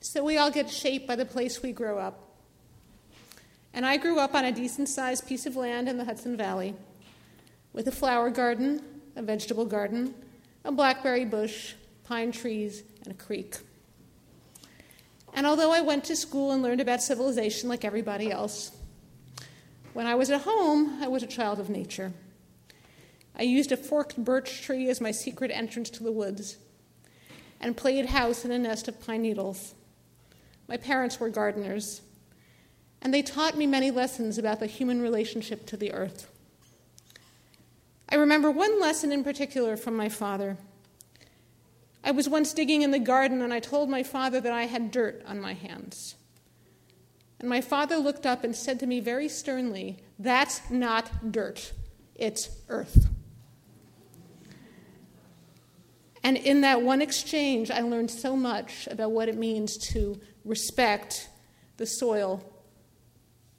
So we all get shaped by the place we grow up. And I grew up on a decent sized piece of land in the Hudson Valley with a flower garden, a vegetable garden, a blackberry bush, pine trees, and a creek. And although I went to school and learned about civilization like everybody else, when I was at home, I was a child of nature. I used a forked birch tree as my secret entrance to the woods and played house in a nest of pine needles. My parents were gardeners, and they taught me many lessons about the human relationship to the earth. I remember one lesson in particular from my father. I was once digging in the garden and I told my father that I had dirt on my hands. And my father looked up and said to me very sternly, That's not dirt, it's earth. And in that one exchange, I learned so much about what it means to respect the soil,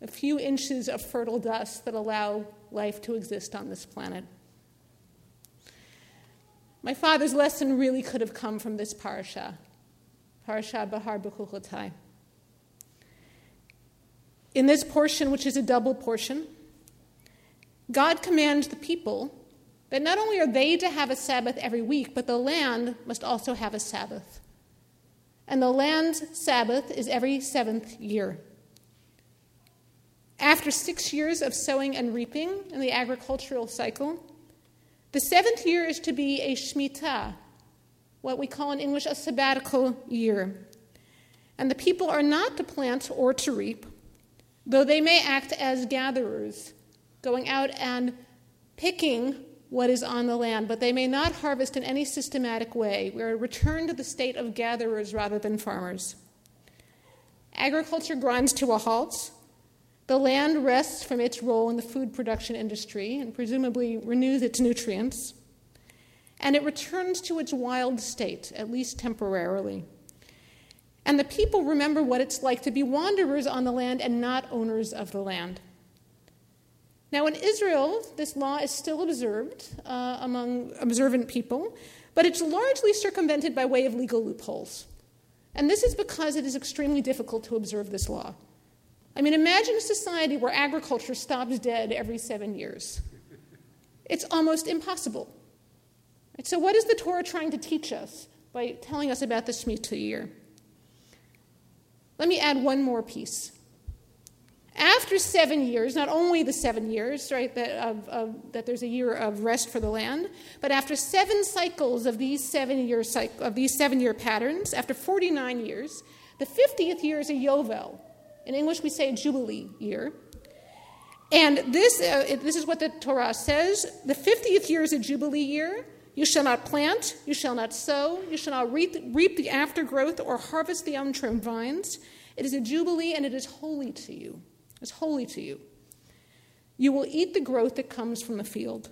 a few inches of fertile dust that allow life to exist on this planet. My father's lesson really could have come from this parasha, Parasha Behar Bechukotai. In this portion, which is a double portion, God commands the people that not only are they to have a Sabbath every week, but the land must also have a Sabbath. And the land's Sabbath is every seventh year. After six years of sowing and reaping in the agricultural cycle, the seventh year is to be a Shemitah, what we call in English a sabbatical year. And the people are not to plant or to reap, though they may act as gatherers, going out and picking what is on the land, but they may not harvest in any systematic way. We are returned to the state of gatherers rather than farmers. Agriculture grinds to a halt. The land rests from its role in the food production industry and presumably renews its nutrients. And it returns to its wild state, at least temporarily. And the people remember what it's like to be wanderers on the land and not owners of the land. Now, in Israel, this law is still observed uh, among observant people, but it's largely circumvented by way of legal loopholes. And this is because it is extremely difficult to observe this law. I mean, imagine a society where agriculture stops dead every seven years. It's almost impossible. So, what is the Torah trying to teach us by telling us about the Shemitah year? Let me add one more piece. After seven years, not only the seven years, right, that, of, of, that there's a year of rest for the land, but after seven cycles of these seven year of these seven year patterns, after 49 years, the 50th year is a yovel. In English, we say a jubilee year. And this, uh, this is what the Torah says the 50th year is a jubilee year. You shall not plant, you shall not sow, you shall not reap, reap the aftergrowth or harvest the untrimmed vines. It is a jubilee and it is holy to you. It's holy to you. You will eat the growth that comes from the field.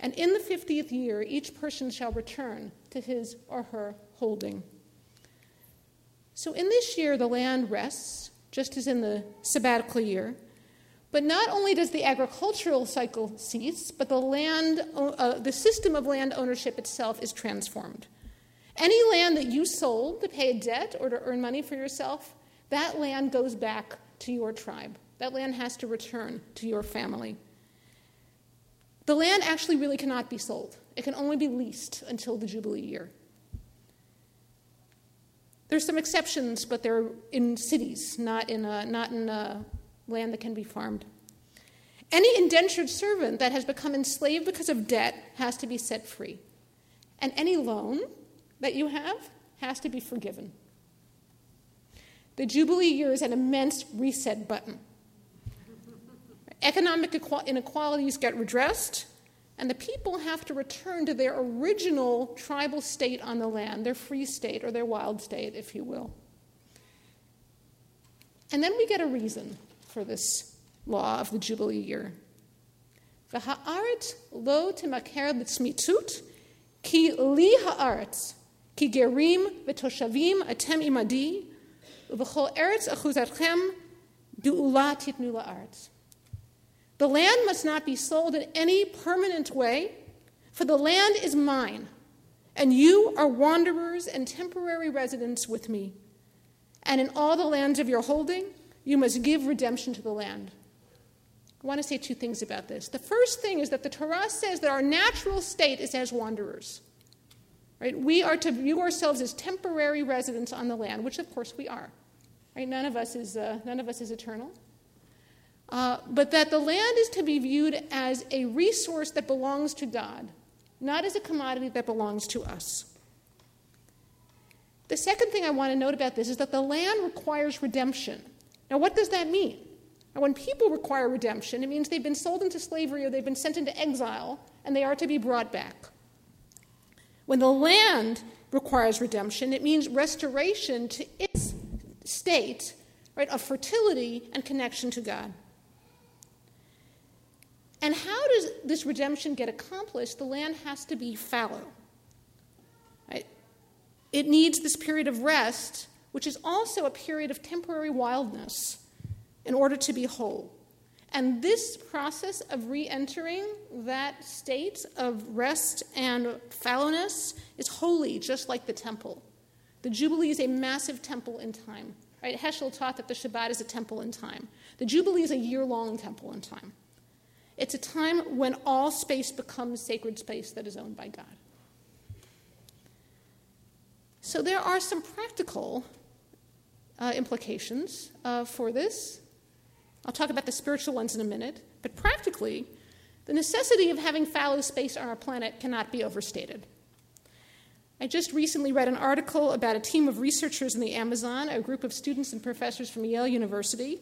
And in the 50th year, each person shall return to his or her holding. So in this year, the land rests, just as in the sabbatical year. But not only does the agricultural cycle cease, but the, land, uh, the system of land ownership itself is transformed. Any land that you sold to pay a debt or to earn money for yourself, that land goes back to your tribe. That land has to return to your family. The land actually really cannot be sold, it can only be leased until the Jubilee year. There's some exceptions, but they're in cities, not in, a, not in land that can be farmed. Any indentured servant that has become enslaved because of debt has to be set free. And any loan that you have has to be forgiven. The Jubilee year is an immense reset button. Economic inequalities get redressed, and the people have to return to their original tribal state on the land, their free state or their wild state, if you will. And then we get a reason for this law of the Jubilee year. V'ha'aretz lo timaker b'tzmitut ki li ki gerim v'toshavim atem imadi The land must not be sold in any permanent way, for the land is mine, and you are wanderers and temporary residents with me. And in all the lands of your holding, you must give redemption to the land. I want to say two things about this. The first thing is that the Torah says that our natural state is as wanderers. Right? We are to view ourselves as temporary residents on the land, which of course we are. Right? None of us is, uh, none of us is eternal. Uh, but that the land is to be viewed as a resource that belongs to God, not as a commodity that belongs to us. The second thing I want to note about this is that the land requires redemption. Now, what does that mean? Now, when people require redemption, it means they've been sold into slavery or they've been sent into exile and they are to be brought back. When the land requires redemption, it means restoration to its state right, of fertility and connection to God. And how does this redemption get accomplished? The land has to be fallow. Right? It needs this period of rest, which is also a period of temporary wildness, in order to be whole. And this process of re entering that state of rest and fallowness is holy, just like the temple. The Jubilee is a massive temple in time. Right? Heschel taught that the Shabbat is a temple in time. The Jubilee is a year long temple in time. It's a time when all space becomes sacred space that is owned by God. So there are some practical uh, implications uh, for this. I'll talk about the spiritual ones in a minute, but practically, the necessity of having fallow space on our planet cannot be overstated. I just recently read an article about a team of researchers in the Amazon, a group of students and professors from Yale University,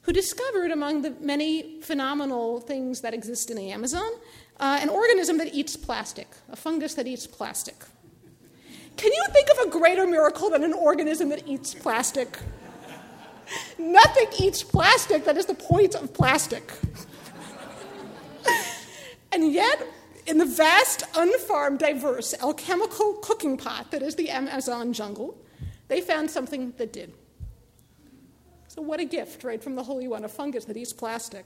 who discovered, among the many phenomenal things that exist in the Amazon, uh, an organism that eats plastic, a fungus that eats plastic. Can you think of a greater miracle than an organism that eats plastic? Nothing eats plastic, that is the point of plastic. and yet, in the vast, unfarmed, diverse alchemical cooking pot that is the Amazon jungle, they found something that did. So, what a gift, right, from the Holy One, a fungus that eats plastic.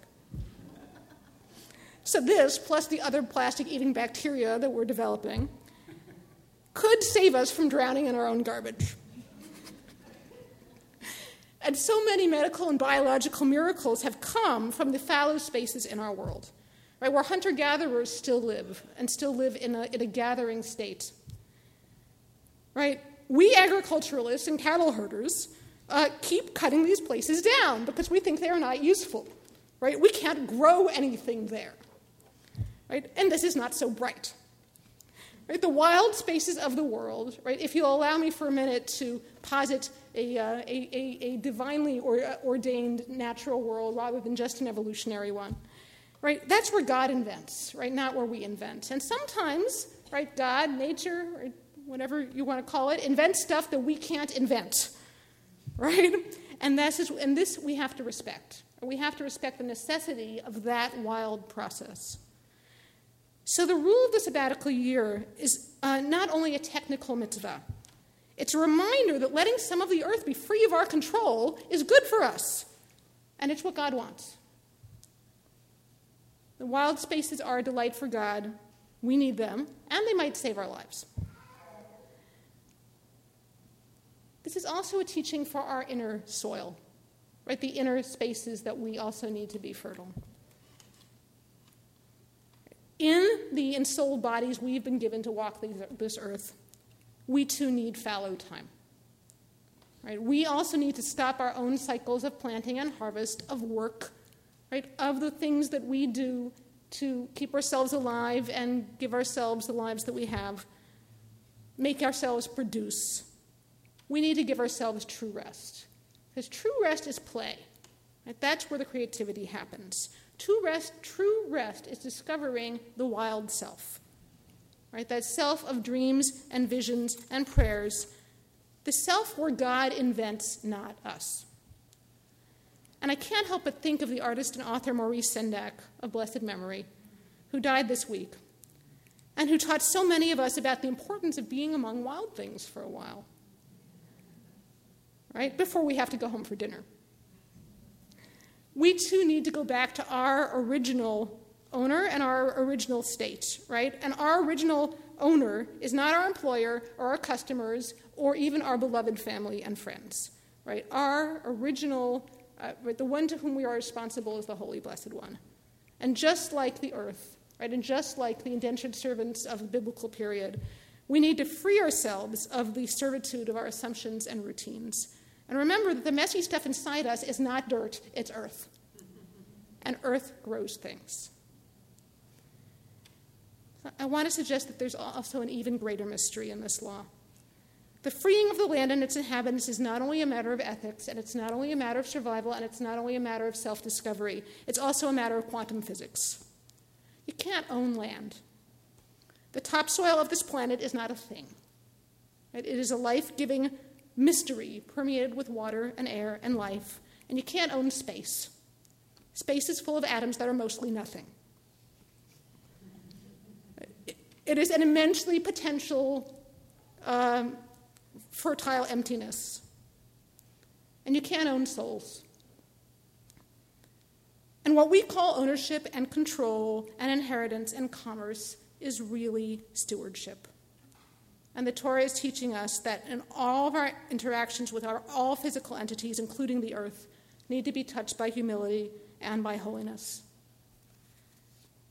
So, this, plus the other plastic eating bacteria that we're developing, could save us from drowning in our own garbage. and so many medical and biological miracles have come from the fallow spaces in our world, right, where hunter gatherers still live and still live in a, in a gathering state. Right? We agriculturalists and cattle herders uh, keep cutting these places down because we think they are not useful. Right? We can't grow anything there. Right? And this is not so bright. Right? The wild spaces of the world, right? If you'll allow me for a minute to posit a, uh, a, a, a, divinely or, uh, ordained natural world rather than just an evolutionary one, right? That's where God invents, right? Not where we invent. And sometimes, right, God, nature, or whatever you want to call it, invents stuff that we can't invent right? And this, is, and this we have to respect. We have to respect the necessity of that wild process. So, the rule of the sabbatical year is uh, not only a technical mitzvah, it's a reminder that letting some of the earth be free of our control is good for us, and it's what God wants. The wild spaces are a delight for God. We need them, and they might save our lives. This is also a teaching for our inner soil, right? The inner spaces that we also need to be fertile. In the ensouled bodies we've been given to walk this earth, we too need fallow time. Right? We also need to stop our own cycles of planting and harvest, of work, right? Of the things that we do to keep ourselves alive and give ourselves the lives that we have, make ourselves produce we need to give ourselves true rest. Because true rest is play. Right? That's where the creativity happens. True rest, true rest is discovering the wild self. Right? That self of dreams and visions and prayers. The self where God invents, not us. And I can't help but think of the artist and author Maurice Sendak of blessed memory, who died this week, and who taught so many of us about the importance of being among wild things for a while right? Before we have to go home for dinner. We too need to go back to our original owner and our original state, right? And our original owner is not our employer or our customers or even our beloved family and friends. right? Our original, uh, the one to whom we are responsible is the Holy Blessed One. And just like the earth, right, and just like the indentured servants of the biblical period, we need to free ourselves of the servitude of our assumptions and routines. And remember that the messy stuff inside us is not dirt, it's earth. And earth grows things. I want to suggest that there's also an even greater mystery in this law. The freeing of the land and its inhabitants is not only a matter of ethics, and it's not only a matter of survival, and it's not only a matter of self discovery, it's also a matter of quantum physics. You can't own land. The topsoil of this planet is not a thing. It is a life giving mystery permeated with water and air and life, and you can't own space. Space is full of atoms that are mostly nothing. It is an immensely potential, um, fertile emptiness. And you can't own souls. And what we call ownership and control and inheritance and commerce is really stewardship. And the Torah is teaching us that in all of our interactions with our all physical entities, including the earth, need to be touched by humility and by holiness.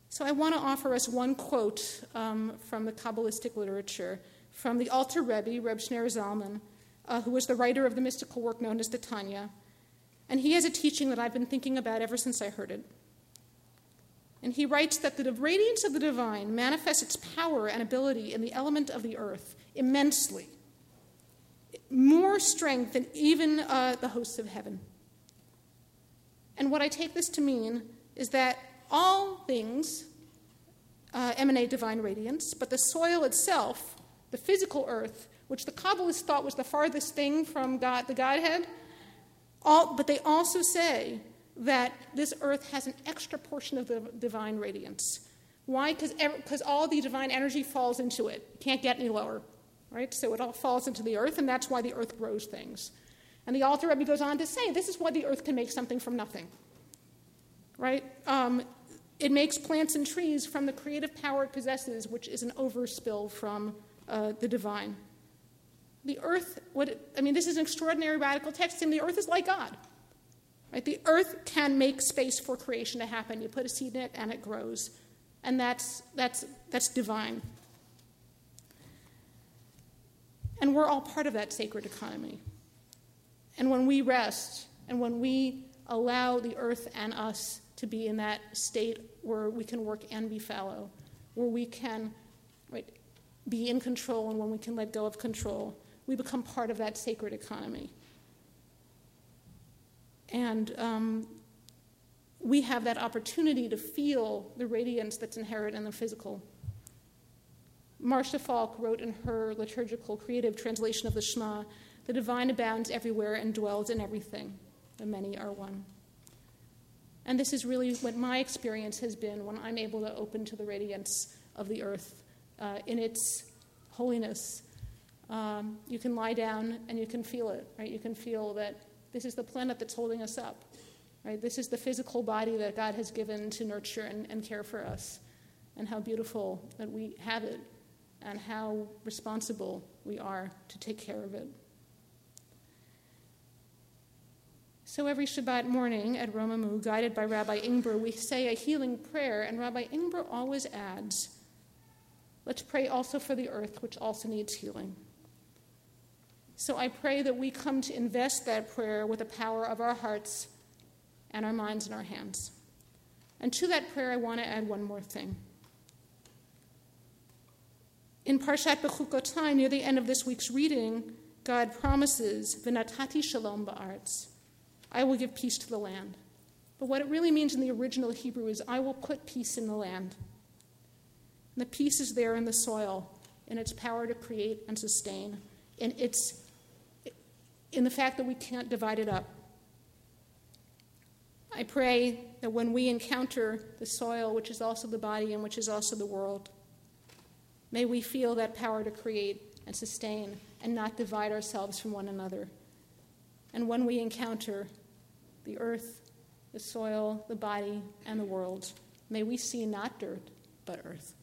So I want to offer us one quote um, from the Kabbalistic literature from the Alter Rebbe, Reb Shneur Zalman, uh, who was the writer of the mystical work known as the Tanya. And he has a teaching that I've been thinking about ever since I heard it. And he writes that the radiance of the divine manifests its power and ability in the element of the earth immensely, more strength than even uh, the hosts of heaven. And what I take this to mean is that all things uh, emanate divine radiance, but the soil itself, the physical earth, which the Kabbalists thought was the farthest thing from God, the Godhead, all, but they also say that this earth has an extra portion of the divine radiance. Why? Because all the divine energy falls into it. it. Can't get any lower, right? So it all falls into the earth, and that's why the earth grows things. And the Alter Rebbe goes on to say this is why the earth can make something from nothing, right? Um, it makes plants and trees from the creative power it possesses, which is an overspill from uh, the divine. The earth, what I mean, this is an extraordinary radical text, and the earth is like God. Right? The earth can make space for creation to happen. You put a seed in it, and it grows. And that's, that's, that's divine. And we're all part of that sacred economy. And when we rest, and when we allow the earth and us to be in that state where we can work and be fallow, where we can right, be in control and when we can let go of control. We become part of that sacred economy. And um, we have that opportunity to feel the radiance that's inherent in the physical. Marcia Falk wrote in her liturgical creative translation of the Shema The divine abounds everywhere and dwells in everything. The many are one. And this is really what my experience has been when I'm able to open to the radiance of the earth uh, in its holiness. Um, you can lie down and you can feel it, right? You can feel that this is the planet that's holding us up, right? This is the physical body that God has given to nurture and, and care for us, and how beautiful that we have it, and how responsible we are to take care of it. So every Shabbat morning at Romemu, guided by Rabbi Ingber, we say a healing prayer, and Rabbi Ingber always adds, Let's pray also for the earth, which also needs healing. So I pray that we come to invest that prayer with the power of our hearts and our minds and our hands. And to that prayer, I want to add one more thing. In Parshat Bechukotai, near the end of this week's reading, God promises, V'natati shalom ba'aretz I will give peace to the land. But what it really means in the original Hebrew is, I will put peace in the land. And the peace is there in the soil, in its power to create and sustain, in, its, in the fact that we can't divide it up. I pray that when we encounter the soil, which is also the body and which is also the world, may we feel that power to create and sustain and not divide ourselves from one another. And when we encounter the earth, the soil, the body, and the world, may we see not dirt, but earth.